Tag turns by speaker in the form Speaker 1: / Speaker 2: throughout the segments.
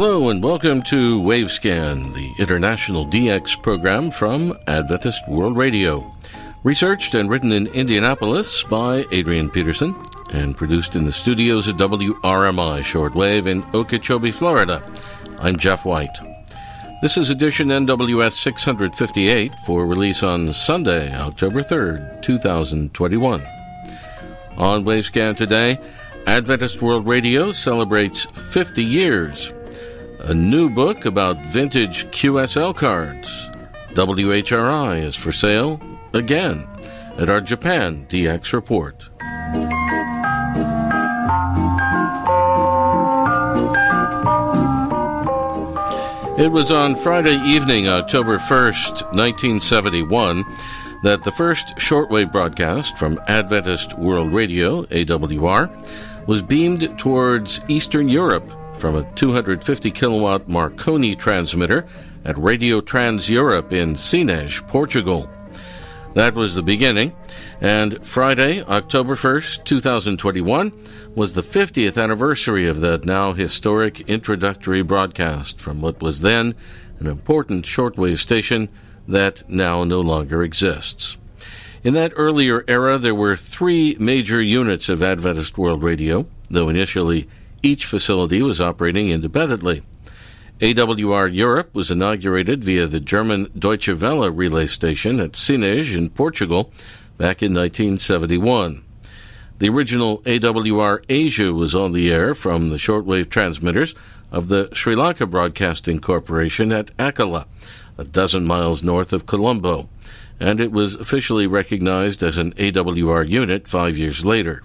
Speaker 1: Hello and welcome to Wavescan, the international DX program from Adventist World Radio. Researched and written in Indianapolis by Adrian Peterson and produced in the studios at WRMI Shortwave in Okeechobee, Florida. I'm Jeff White. This is edition NWS 658 for release on Sunday, October 3rd, 2021. On Wavescan today, Adventist World Radio celebrates 50 years. A new book about vintage QSL cards. WHRI is for sale again at our Japan DX report. It was on Friday evening, October 1st, 1971, that the first shortwave broadcast from Adventist World Radio, AWR, was beamed towards Eastern Europe from a 250 kilowatt Marconi transmitter at Radio Trans Europe in Sines, Portugal. That was the beginning, and Friday, October 1st, 2021, was the 50th anniversary of that now historic introductory broadcast from what was then an important shortwave station that now no longer exists. In that earlier era, there were three major units of Adventist World Radio, though initially each facility was operating independently. AWR Europe was inaugurated via the German Deutsche Welle relay station at Sines in Portugal back in 1971. The original AWR Asia was on the air from the shortwave transmitters of the Sri Lanka Broadcasting Corporation at Ekala, a dozen miles north of Colombo, and it was officially recognized as an AWR unit five years later.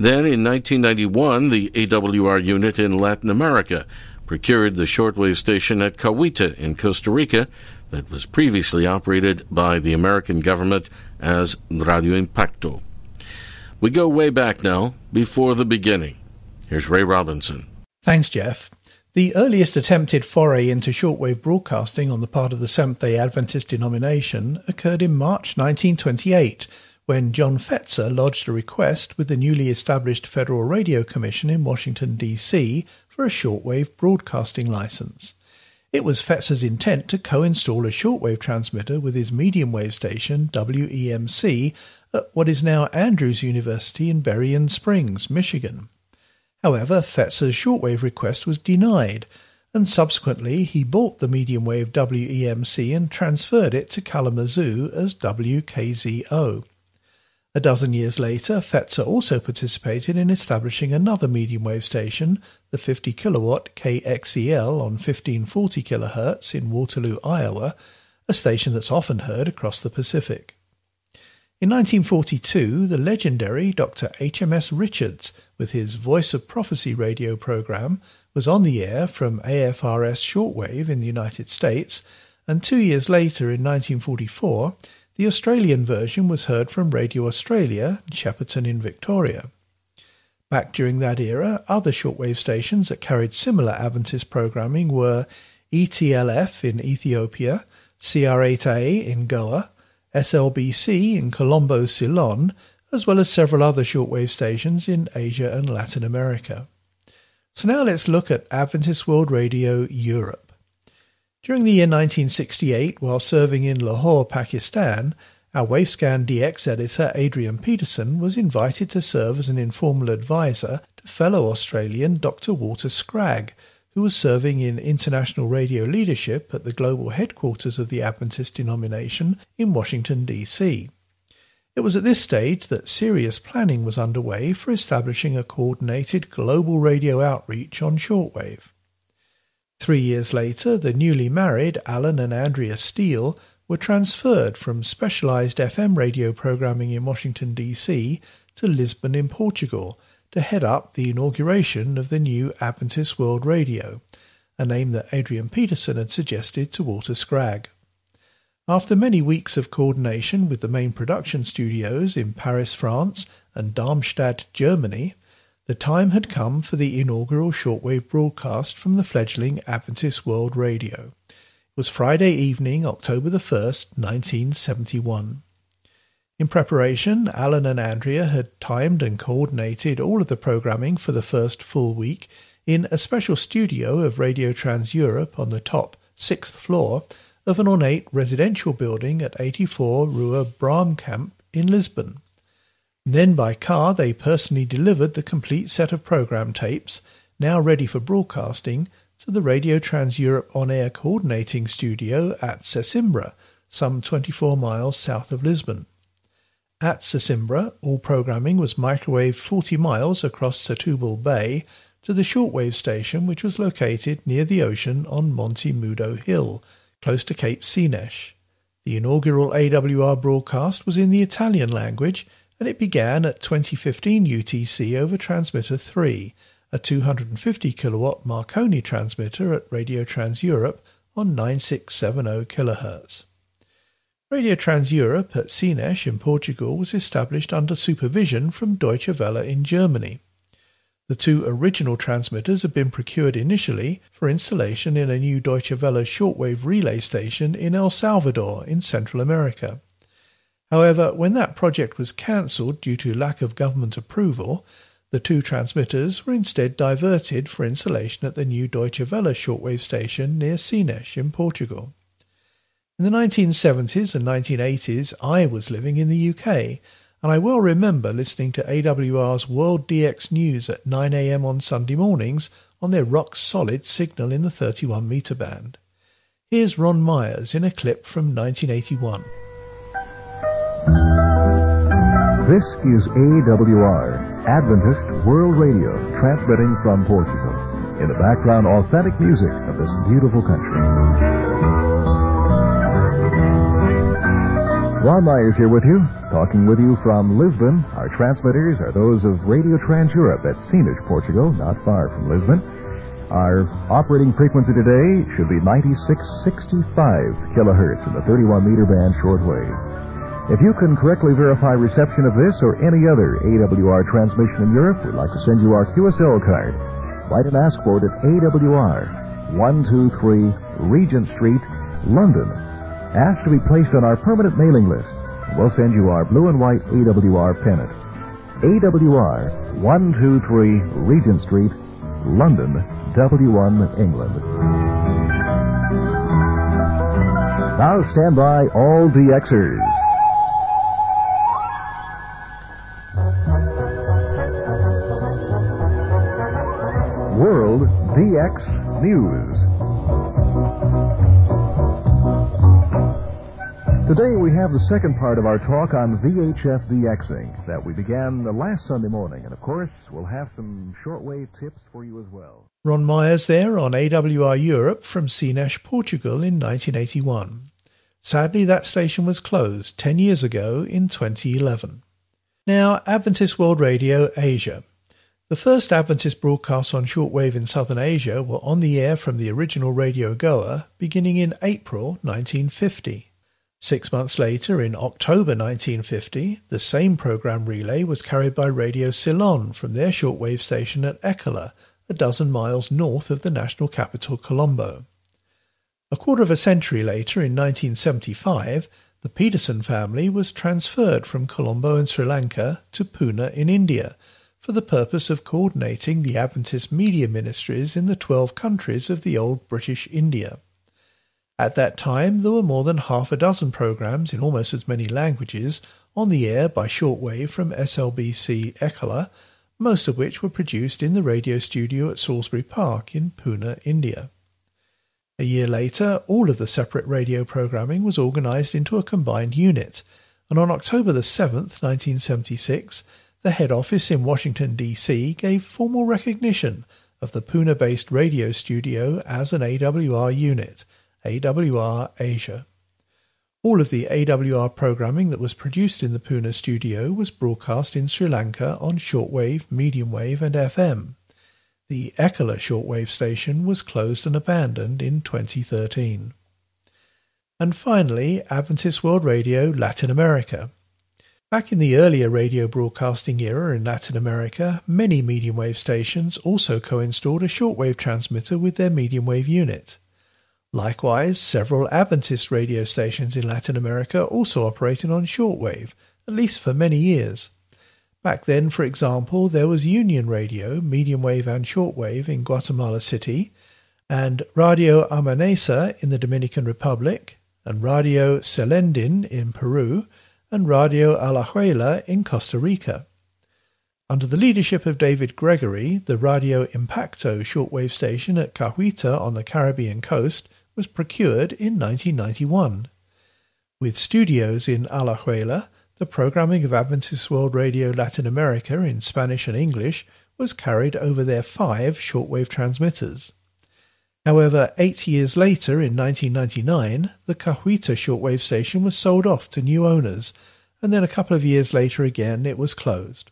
Speaker 1: Then, in 1991, the AWR unit in Latin America procured the shortwave station at Cahuita in Costa Rica that was previously operated by the American government as Radio Impacto. We go way back now, before the beginning. Here's Ray Robinson.
Speaker 2: Thanks, Jeff. The earliest attempted foray into shortwave broadcasting on the part of the Seventh day Adventist denomination occurred in March 1928 when John Fetzer lodged a request with the newly established Federal Radio Commission in Washington, D.C. for a shortwave broadcasting license. It was Fetzer's intent to co-install a shortwave transmitter with his medium wave station, WEMC, at what is now Andrews University in Berrien Springs, Michigan. However, Fetzer's shortwave request was denied, and subsequently he bought the medium wave WEMC and transferred it to Kalamazoo as WKZO. A dozen years later, Fetzer also participated in establishing another medium wave station, the 50 kilowatt KXEL on 1540 kHz in Waterloo, Iowa, a station that's often heard across the Pacific. In 1942, the legendary Dr. H.M.S. Richards, with his Voice of Prophecy radio program, was on the air from AFRS shortwave in the United States, and two years later, in 1944, the Australian version was heard from Radio Australia, Shepparton in Victoria. Back during that era, other shortwave stations that carried similar Adventist programming were ETLF in Ethiopia, CR8A in Goa, SLBC in Colombo, Ceylon, as well as several other shortwave stations in Asia and Latin America. So now let's look at Adventist World Radio Europe. During the year 1968, while serving in Lahore, Pakistan, our Wavescan DX editor Adrian Peterson was invited to serve as an informal advisor to fellow Australian Dr. Walter Scragg, who was serving in international radio leadership at the global headquarters of the Adventist denomination in Washington, D.C. It was at this stage that serious planning was underway for establishing a coordinated global radio outreach on shortwave. Three years later, the newly married Alan and Andrea Steele were transferred from specialized FM radio programming in Washington, D.C. to Lisbon in Portugal to head up the inauguration of the new Adventist World Radio, a name that Adrian Peterson had suggested to Walter Scragg. After many weeks of coordination with the main production studios in Paris, France, and Darmstadt, Germany, the time had come for the inaugural shortwave broadcast from the fledgling Adventist World Radio. It was Friday evening, October the 1st, 1971. In preparation, Alan and Andrea had timed and coordinated all of the programming for the first full week in a special studio of Radio Trans Europe on the top sixth floor of an ornate residential building at 84 Rua Braamcamp in Lisbon. Then by car they personally delivered the complete set of program tapes, now ready for broadcasting, to the Radio Trans Europe on air coordinating studio at Sesimbra, some 24 miles south of Lisbon. At Sesimbra, all programming was microwaved 40 miles across Setúbal Bay to the shortwave station which was located near the ocean on Monte Mudo Hill, close to Cape Sines. The inaugural AWR broadcast was in the Italian language and it began at 2015 UTC over transmitter 3, a 250 kilowatt Marconi transmitter at Radio Trans Europe on 9670 kHz. Radio Trans Europe at Sines in Portugal was established under supervision from Deutsche Welle in Germany. The two original transmitters had been procured initially for installation in a new Deutsche Welle shortwave relay station in El Salvador in Central America. However, when that project was cancelled due to lack of government approval, the two transmitters were instead diverted for installation at the new Deutsche Welle shortwave station near Sines in Portugal. In the 1970s and 1980s, I was living in the UK, and I well remember listening to AWR's World DX News at 9am on Sunday mornings on their rock solid signal in the 31 metre band. Here's Ron Myers in a clip from 1981.
Speaker 3: This is AWR, Adventist World Radio, transmitting from Portugal. In the background, authentic music of this beautiful country. Ron is here with you, talking with you from Lisbon. Our transmitters are those of Radio Trans Europe at Sines, Portugal, not far from Lisbon. Our operating frequency today should be 9665 kilohertz in the 31 meter band shortwave. If you can correctly verify reception of this or any other AWR transmission in Europe, we'd like to send you our QSL card. Write and ask for it at AWR, 123 Regent Street, London. Ask to be placed on our permanent mailing list. We'll send you our blue and white AWR pennant. AWR, 123 Regent Street, London, W1, England. Now stand by all DXers. World DX News. Today we have the second part of our talk on VHF DXing that we began the last Sunday morning. And of course, we'll have some shortwave tips for you as well.
Speaker 2: Ron Myers there on AWR Europe from Sines, Portugal in 1981. Sadly, that station was closed 10 years ago in 2011. Now, Adventist World Radio Asia. The first Adventist broadcasts on shortwave in southern Asia were on the air from the original Radio Goa beginning in April 1950. Six months later, in October 1950, the same program relay was carried by Radio Ceylon from their shortwave station at Ekala, a dozen miles north of the national capital Colombo. A quarter of a century later, in 1975, the Peterson family was transferred from Colombo in Sri Lanka to Pune in India – for the purpose of coordinating the Adventist media ministries in the 12 countries of the old British India. At that time, there were more than half a dozen programs in almost as many languages on the air by shortwave from SLBC Ekala, most of which were produced in the radio studio at Salisbury Park in Pune, India. A year later, all of the separate radio programming was organised into a combined unit, and on October the 7th, 1976, the head office in Washington, D.C. gave formal recognition of the Pune based radio studio as an AWR unit, AWR Asia. All of the AWR programming that was produced in the Pune studio was broadcast in Sri Lanka on shortwave, medium wave, and FM. The Ekala shortwave station was closed and abandoned in 2013. And finally, Adventist World Radio Latin America. Back in the earlier radio broadcasting era in Latin America, many medium wave stations also co installed a shortwave transmitter with their medium wave unit. Likewise, several Adventist radio stations in Latin America also operated on shortwave, at least for many years. Back then, for example, there was Union Radio, medium wave and shortwave in Guatemala City, and Radio Amanecer in the Dominican Republic, and Radio Celendín in Peru, and Radio Alajuela in Costa Rica. Under the leadership of David Gregory, the Radio Impacto shortwave station at Cahuita on the Caribbean coast was procured in 1991. With studios in Alajuela, the programming of Adventist World Radio Latin America in Spanish and English was carried over their five shortwave transmitters. However, eight years later, in 1999, the Cahuita shortwave station was sold off to new owners, and then a couple of years later again it was closed.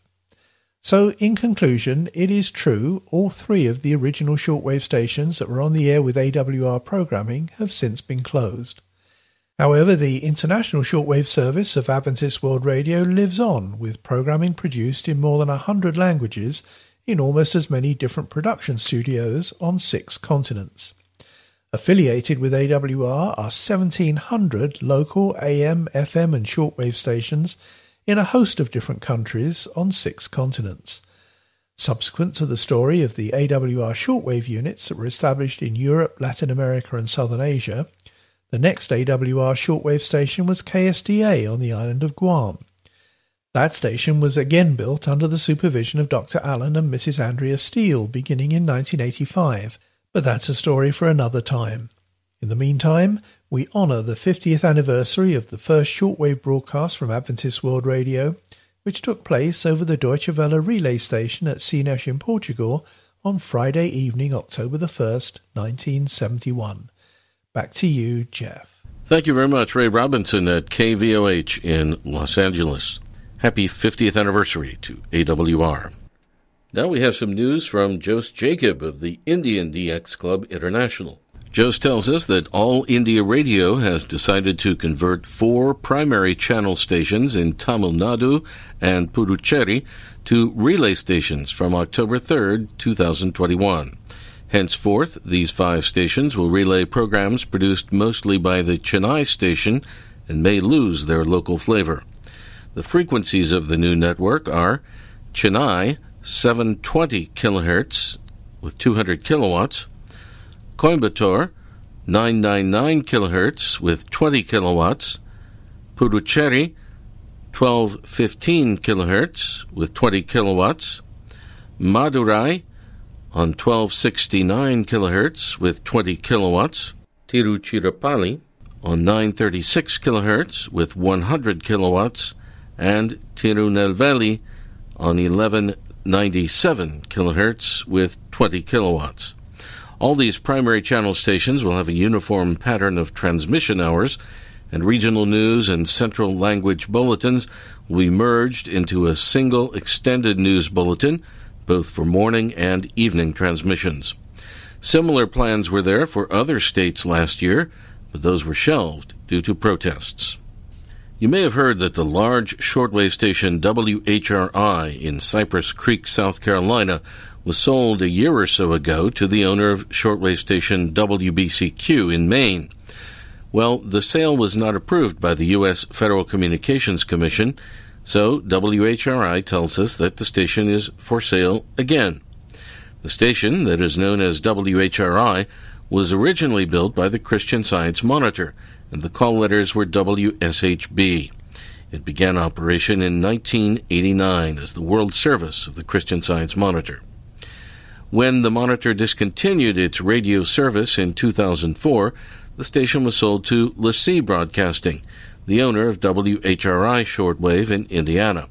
Speaker 2: So, in conclusion, it is true all three of the original shortwave stations that were on the air with AWR programming have since been closed. However, the international shortwave service of Adventist World Radio lives on, with programming produced in more than a hundred languages in almost as many different production studios on six continents. Affiliated with AWR are 1,700 local AM, FM, and shortwave stations in a host of different countries on six continents. Subsequent to the story of the AWR shortwave units that were established in Europe, Latin America, and Southern Asia, the next AWR shortwave station was KSDA on the island of Guam. That station was again built under the supervision of Dr. Alan and Mrs. Andrea Steele beginning in 1985, but that's a story for another time. In the meantime, we honour the 50th anniversary of the first shortwave broadcast from Adventist World Radio, which took place over the Deutsche Welle relay station at Sines in Portugal on Friday evening, October the 1st, 1971. Back to you, Jeff.
Speaker 1: Thank you very much, Ray Robinson at KVOH in Los Angeles. Happy 50th anniversary to AWR. Now we have some news from Jose Jacob of the Indian DX Club International. Jose tells us that All India Radio has decided to convert four primary channel stations in Tamil Nadu and Puducherry to relay stations from October 3, 2021. Henceforth, these five stations will relay programs produced mostly by the Chennai station and may lose their local flavor. The frequencies of the new network are Chennai 720 kHz with 200 kilowatts, Coimbatore 999 kHz with 20 kilowatts, Puducherry 1215 kHz with 20 kilowatts, Madurai on 1269 kHz with 20 kilowatts, Tiruchirappalli on 936 kHz with 100 kilowatts, and Tirunelveli on 1197 kHz with 20 kilowatts. All these primary channel stations will have a uniform pattern of transmission hours, and regional news and central language bulletins will be merged into a single extended news bulletin both for morning and evening transmissions. Similar plans were there for other states last year, but those were shelved due to protests. You may have heard that the large shortwave station WHRI in Cypress Creek, South Carolina, was sold a year or so ago to the owner of shortwave station WBCQ in Maine. Well, the sale was not approved by the U.S. Federal Communications Commission, so WHRI tells us that the station is for sale again. The station, that is known as WHRI, was originally built by the Christian Science Monitor, and the call letters were WSHB. It began operation in 1989 as the World Service of the Christian Science Monitor. When the Monitor discontinued its radio service in 2004, the station was sold to LeSEA Broadcasting, the owner of WHRI shortwave in Indiana.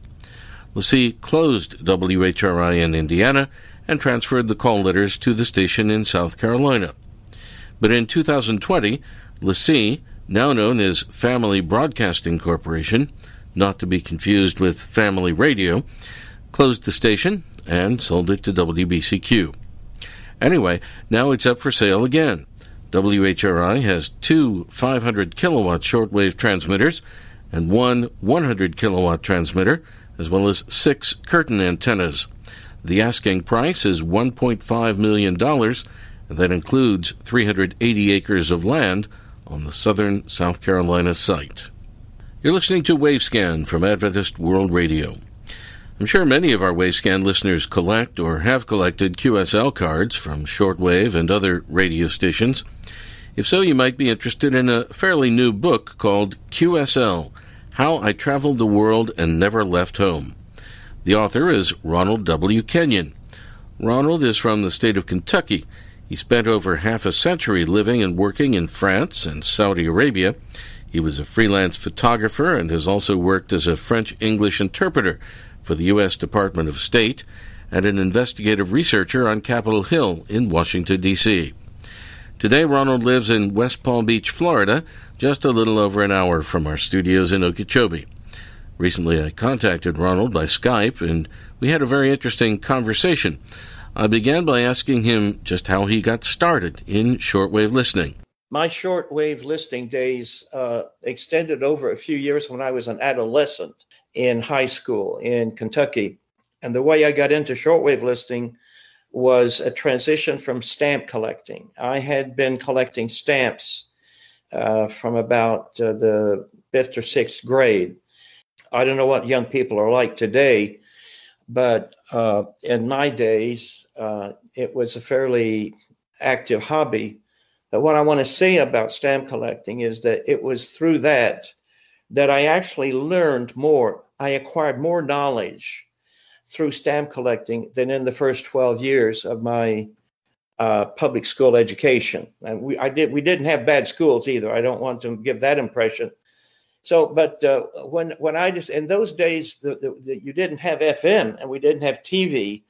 Speaker 1: LeSEA closed WHRI in Indiana and transferred the call letters to the station in South Carolina. But in 2020, LeSEA, now known as Family Broadcasting Corporation, not to be confused with Family Radio, closed the station and sold it to WBCQ. Anyway, now it's up for sale again. WHRI has two 500 kilowatt shortwave transmitters and one 100 kilowatt transmitter, as well as six curtain antennas. The asking price is $1.5 million, and that includes 380 acres of land on the southern South Carolina site. You're listening to Wavescan from Adventist World Radio. I'm sure many of our Wavescan listeners collect or have collected QSL cards from shortwave and other radio stations. If so, you might be interested in a fairly new book called QSL How I Traveled the World and Never Left Home. The author is Ronald W. Kenyon. Ronald is from the state of Kentucky. He spent over half a century living and working in France and Saudi Arabia. He was a freelance photographer and has also worked as a French English interpreter for the U.S. Department of State and an investigative researcher on Capitol Hill in Washington, D.C. Today, Ronald lives in West Palm Beach, Florida, just a little over an hour from our studios in Okeechobee. Recently, I contacted Ronald by Skype, and we had a very interesting conversation. I began by asking him just how he got started in shortwave listening.
Speaker 4: My shortwave listening days uh, extended over a few years when I was an adolescent in high school in Kentucky. And the way I got into shortwave listening was a transition from stamp collecting. I had been collecting stamps uh, from about uh, the fifth or sixth grade. I don't know what young people are like today, but uh, in my days, uh, it was a fairly active hobby. But what I want to say about stamp collecting is that it was through that that I actually learned more I acquired more knowledge through stamp collecting than in the first 12 years of my uh, public school education. And we, I did, we didn't have bad schools either. I don't want to give that impression. So, but uh, when when I just in those days, the, the, the, you didn't have FM and we didn't have TV,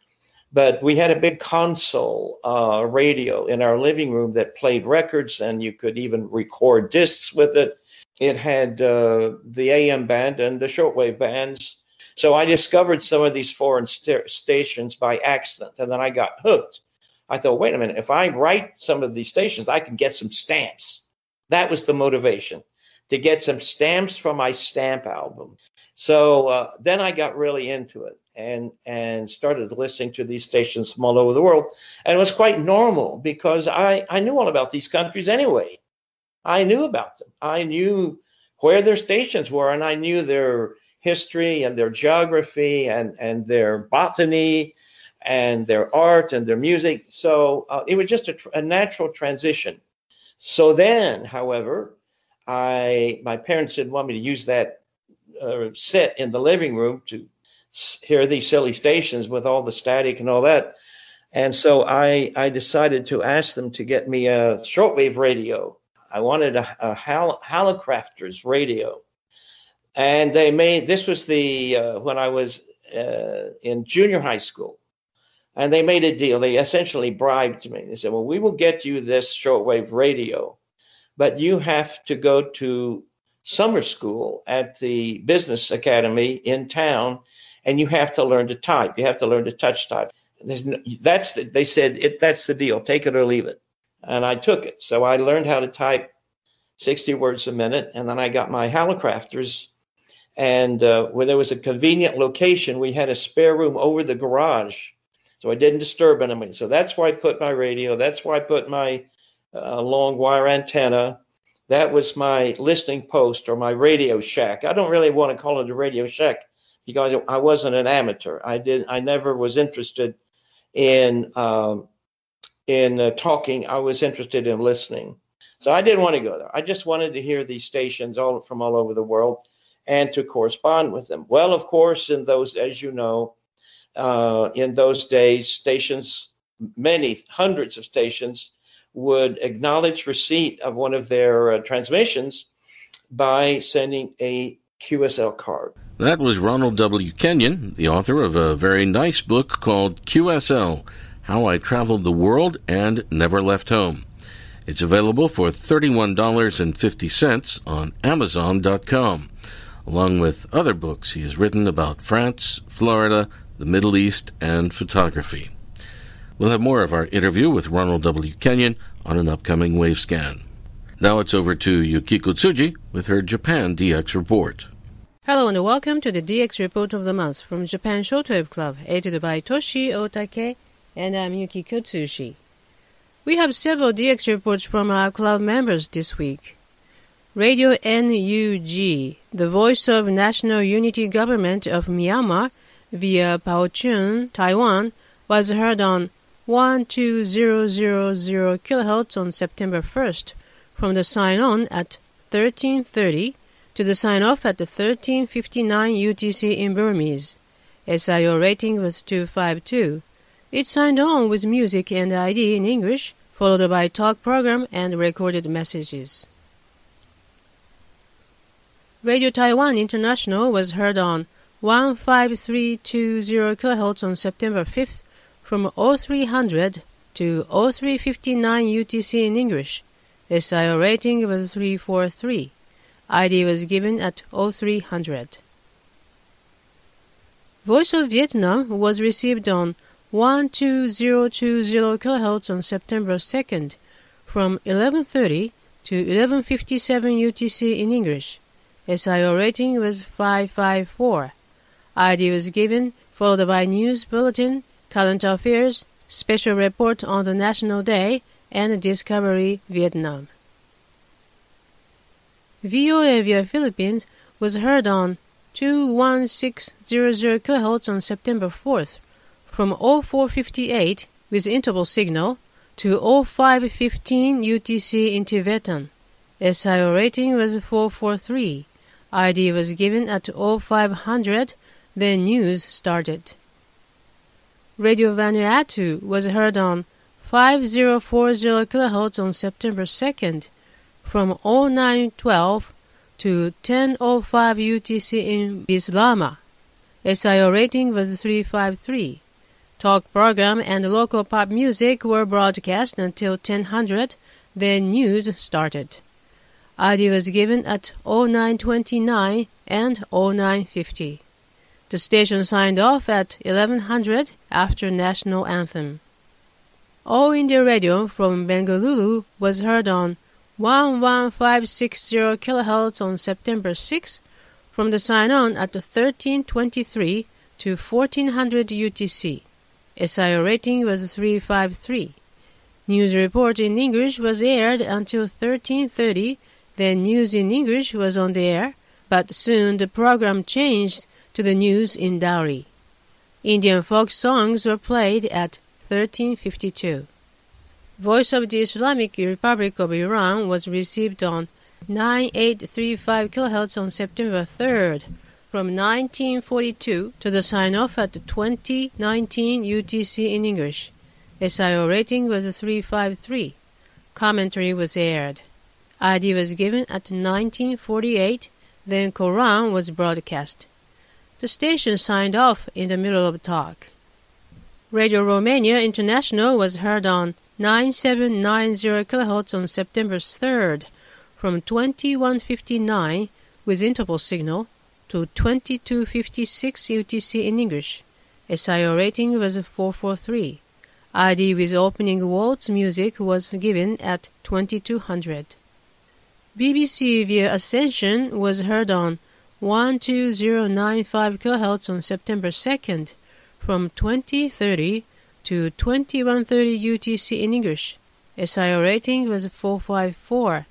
Speaker 4: but we had a big console uh, radio in our living room that played records, and you could even record discs with it it had uh, the AM band and the shortwave bands. So I discovered some of these foreign st- stations by accident, and then I got hooked. I thought, wait a minute, if I write some of these stations, I can get some stamps. That was the motivation to get some stamps from my stamp album. So uh, then I got really into it and and started listening to these stations from all over the world, and it was quite normal because I I knew all about these countries anyway. I knew about them. I knew where their stations were, and I knew their history and their geography and, and their botany and their art and their music. So uh, it was just a, a, natural transition. So then, however, I my parents didn't want me to use that uh, set in the living room to hear these silly stations with all the static and all that. And so I, I decided to ask them to get me a shortwave radio I wanted a, a Hal, Hallicrafters radio, and they made this was the uh, when I was uh, in junior high school, and they made a deal. They essentially bribed me. They said, "Well, we will get you this shortwave radio, but you have to go to summer school at the business academy in town, and you have to learn to type. You have to learn to touch type." No, that's the, they said it, that's the deal. Take it or leave it and I took it. So I learned how to type 60 words a minute, and then I got my Hallicrafters. And uh, where there was a convenient location, we had a spare room over the garage, so I didn't disturb anybody. So that's where I put my radio. That's where I put my uh, long wire antenna. That was my listening post or my radio shack. I don't really want to call it a radio shack because I wasn't an amateur. I did. I never was interested in um, in uh, talking. I was interested in listening. So I didn't want to go there. I just wanted to hear these stations all from all over the world and to correspond with them. Well, of course, in those, as you know, uh, in those days, stations, many hundreds of stations, would acknowledge receipt of one of their uh, transmissions by sending a QSL card.
Speaker 1: That was Ronald W. Kenyon, the author of a very nice book called QSL how I Traveled the World and Never Left Home. It's available for $31.50 on Amazon.com, along with other books he has written about France, Florida, the Middle East, and photography. We'll have more of our interview with Ronald W. Kenyon on an upcoming Wavescan. Now it's over to Yukiko Tsuji with her Japan DX report.
Speaker 5: Hello and welcome to the DX report of the month from Japan Shortwave Club, edited by Toshi Otake and I'm Yuki Tsuji. We have several DX reports from our club members this week. Radio NUG, the voice of National Unity Government of Myanmar, via Paochung, Taiwan, was heard on 12000 kHz on September 1st from the sign-on at 1330 to the sign-off at the 1359 UTC in Burmese. SIO rating was 252. It signed on with music and ID in English, followed by talk program and recorded messages. Radio Taiwan International was heard on 15320 kHz on September 5th from 0300 to 0359 UTC in English. SIO rating was 343. ID was given at 0300. Voice of Vietnam was received on 12020 kHz on September 2nd from 1130 to 1157 UTC in English. SIO rating was 554. ID was given, followed by news bulletin, current affairs, special report on the National Day, and Discovery Vietnam. VOA via Philippines was heard on 21600 kHz on September 4th from 0458 with interval signal to 0515 UTC in Tibetan. SIO rating was 443. ID was given at 0500, then news started. Radio Vanuatu was heard on 5040 kHz on September 2nd from 0912 to 1005 UTC in Bislama. SIO rating was 353. Talk program and local pop music were broadcast until 1000, then news started. ID was given at 0929 and 0950. The station signed off at 1100 after national anthem. All India Radio from Bengaluru was heard on 11560 kHz on September 6 from the sign-on at 1323 to 1400 UTC. SIO rating was 353. News report in English was aired until 1330 then news in English was on the air, but soon the program changed to the news in Dari. Indian folk songs were played at 1352. Voice of the Islamic Republic of Iran was received on 9835 kHz on September 3rd from 1942 to the sign-off at 2019 UTC in English. SIO rating was 353. Commentary was aired. ID was given at 1948, then Quran was broadcast. The station signed off in the middle of talk. Radio Romania International was heard on 9790 kHz on September 3rd from 2159 with interval signal to 2256 UTC in English. SIO rating was 443. ID with opening waltz music was given at 2200. BBC via Ascension was heard on 12095 kHz on September 2nd from 2030 to 2130 UTC in English. SIO rating was 454.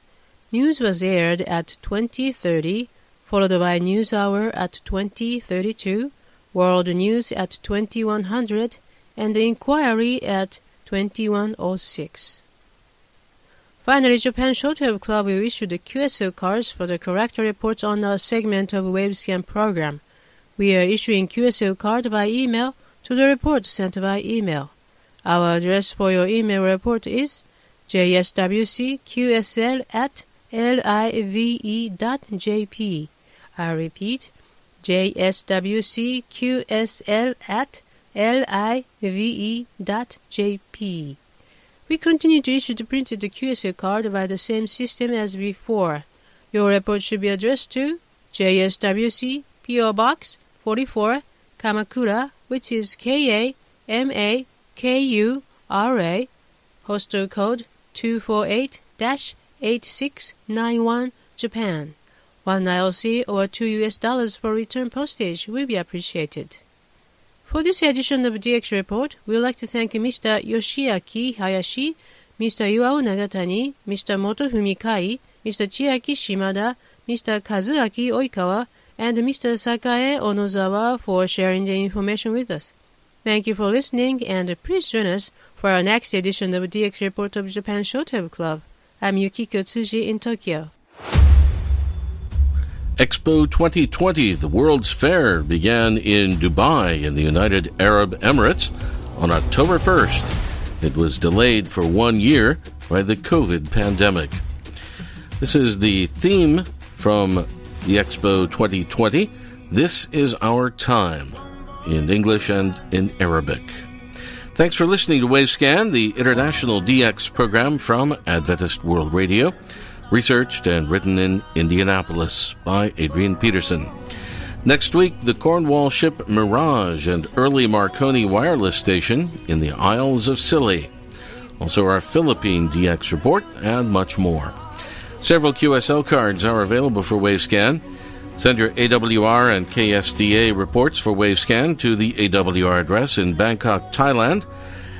Speaker 5: News was aired at 2030, followed by News Hour at 2032, World News at 2100, and the Inquiry at 2106. Finally, Japan Shortwave Club will issue the QSL cards for the character reports on a segment of Wavescan program. We are issuing QSL card by email to the report sent by email. Our address for your email report is jswcqsl at live.jp. I repeat, jswcqsl at live.jp. We continue to issue the printed QSL card by the same system as before. Your report should be addressed to JSWC PO Box 44 Kamakura, which is K A M A K U R A, postal code 248 8691 Japan. One IRC or two US dollars for return postage will be appreciated. For this edition of the DX Report, we would like to thank Mr. Yoshiaki Hayashi, Mr. Iwao Nagatani, Mr. Motofumi Kai, Mr. Chiaki Shimada, Mr. Kazuaki Oikawa, and Mr. Sakae Onozawa for sharing the information with us. Thank you for listening, and please join us for our next edition of DX Report of Japan Shortwave Club. I'm Yukiko Tsuji in Tokyo.
Speaker 1: Expo 2020, the World's Fair, began in Dubai in the United Arab Emirates on October 1st. It was delayed for one year by the COVID pandemic. This is the theme from the Expo 2020. This is our time in English and in Arabic. Thanks for listening to Wavescan, the international DX program from Adventist World Radio, researched and written in Indianapolis by Adrian Peterson. Next week, the Cornwall ship Mirage and early Marconi wireless station in the Isles of Scilly. Also, our Philippine DX report and much more. Several QSL cards are available for Wavescan. Send your AWR and KSDA reports for Wavescan to the AWR address in Bangkok, Thailand,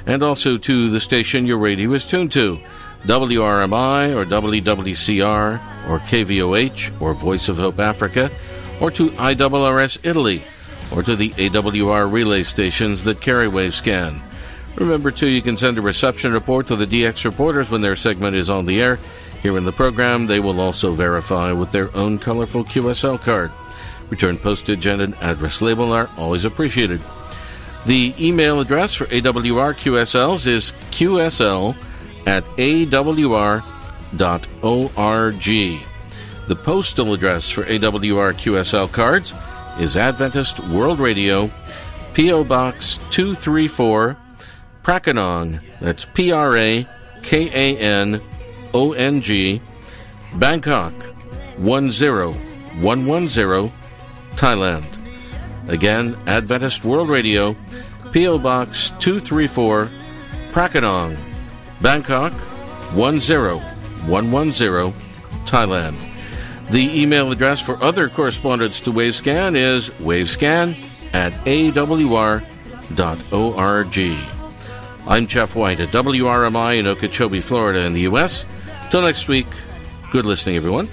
Speaker 1: and also to the station your radio is tuned to WRMI or WWCR or KVOH or Voice of Hope Africa, or to IRRS Italy, or to the AWR relay stations that carry Wavescan. Remember, too, you can send a reception report to the DX reporters when their segment is on the air here in the program, they will also verify with their own colorful QSL card. Return postage and an address label are always appreciated. The email address for AWR QSLs is qsl at awr.org. The postal address for AWR QSL cards is Adventist World Radio, P.O. Box 234, Prakanong. That's P R A K A N ONG, Bangkok 10110, Thailand. Again, Adventist World Radio, P.O. Box 234, Prakanong, Bangkok 10110, Thailand. The email address for other correspondence to Wavescan is wavescan at awr.org. I'm Jeff White at WRMI in Okeechobee, Florida, in the U.S. Till next week, good listening, everyone.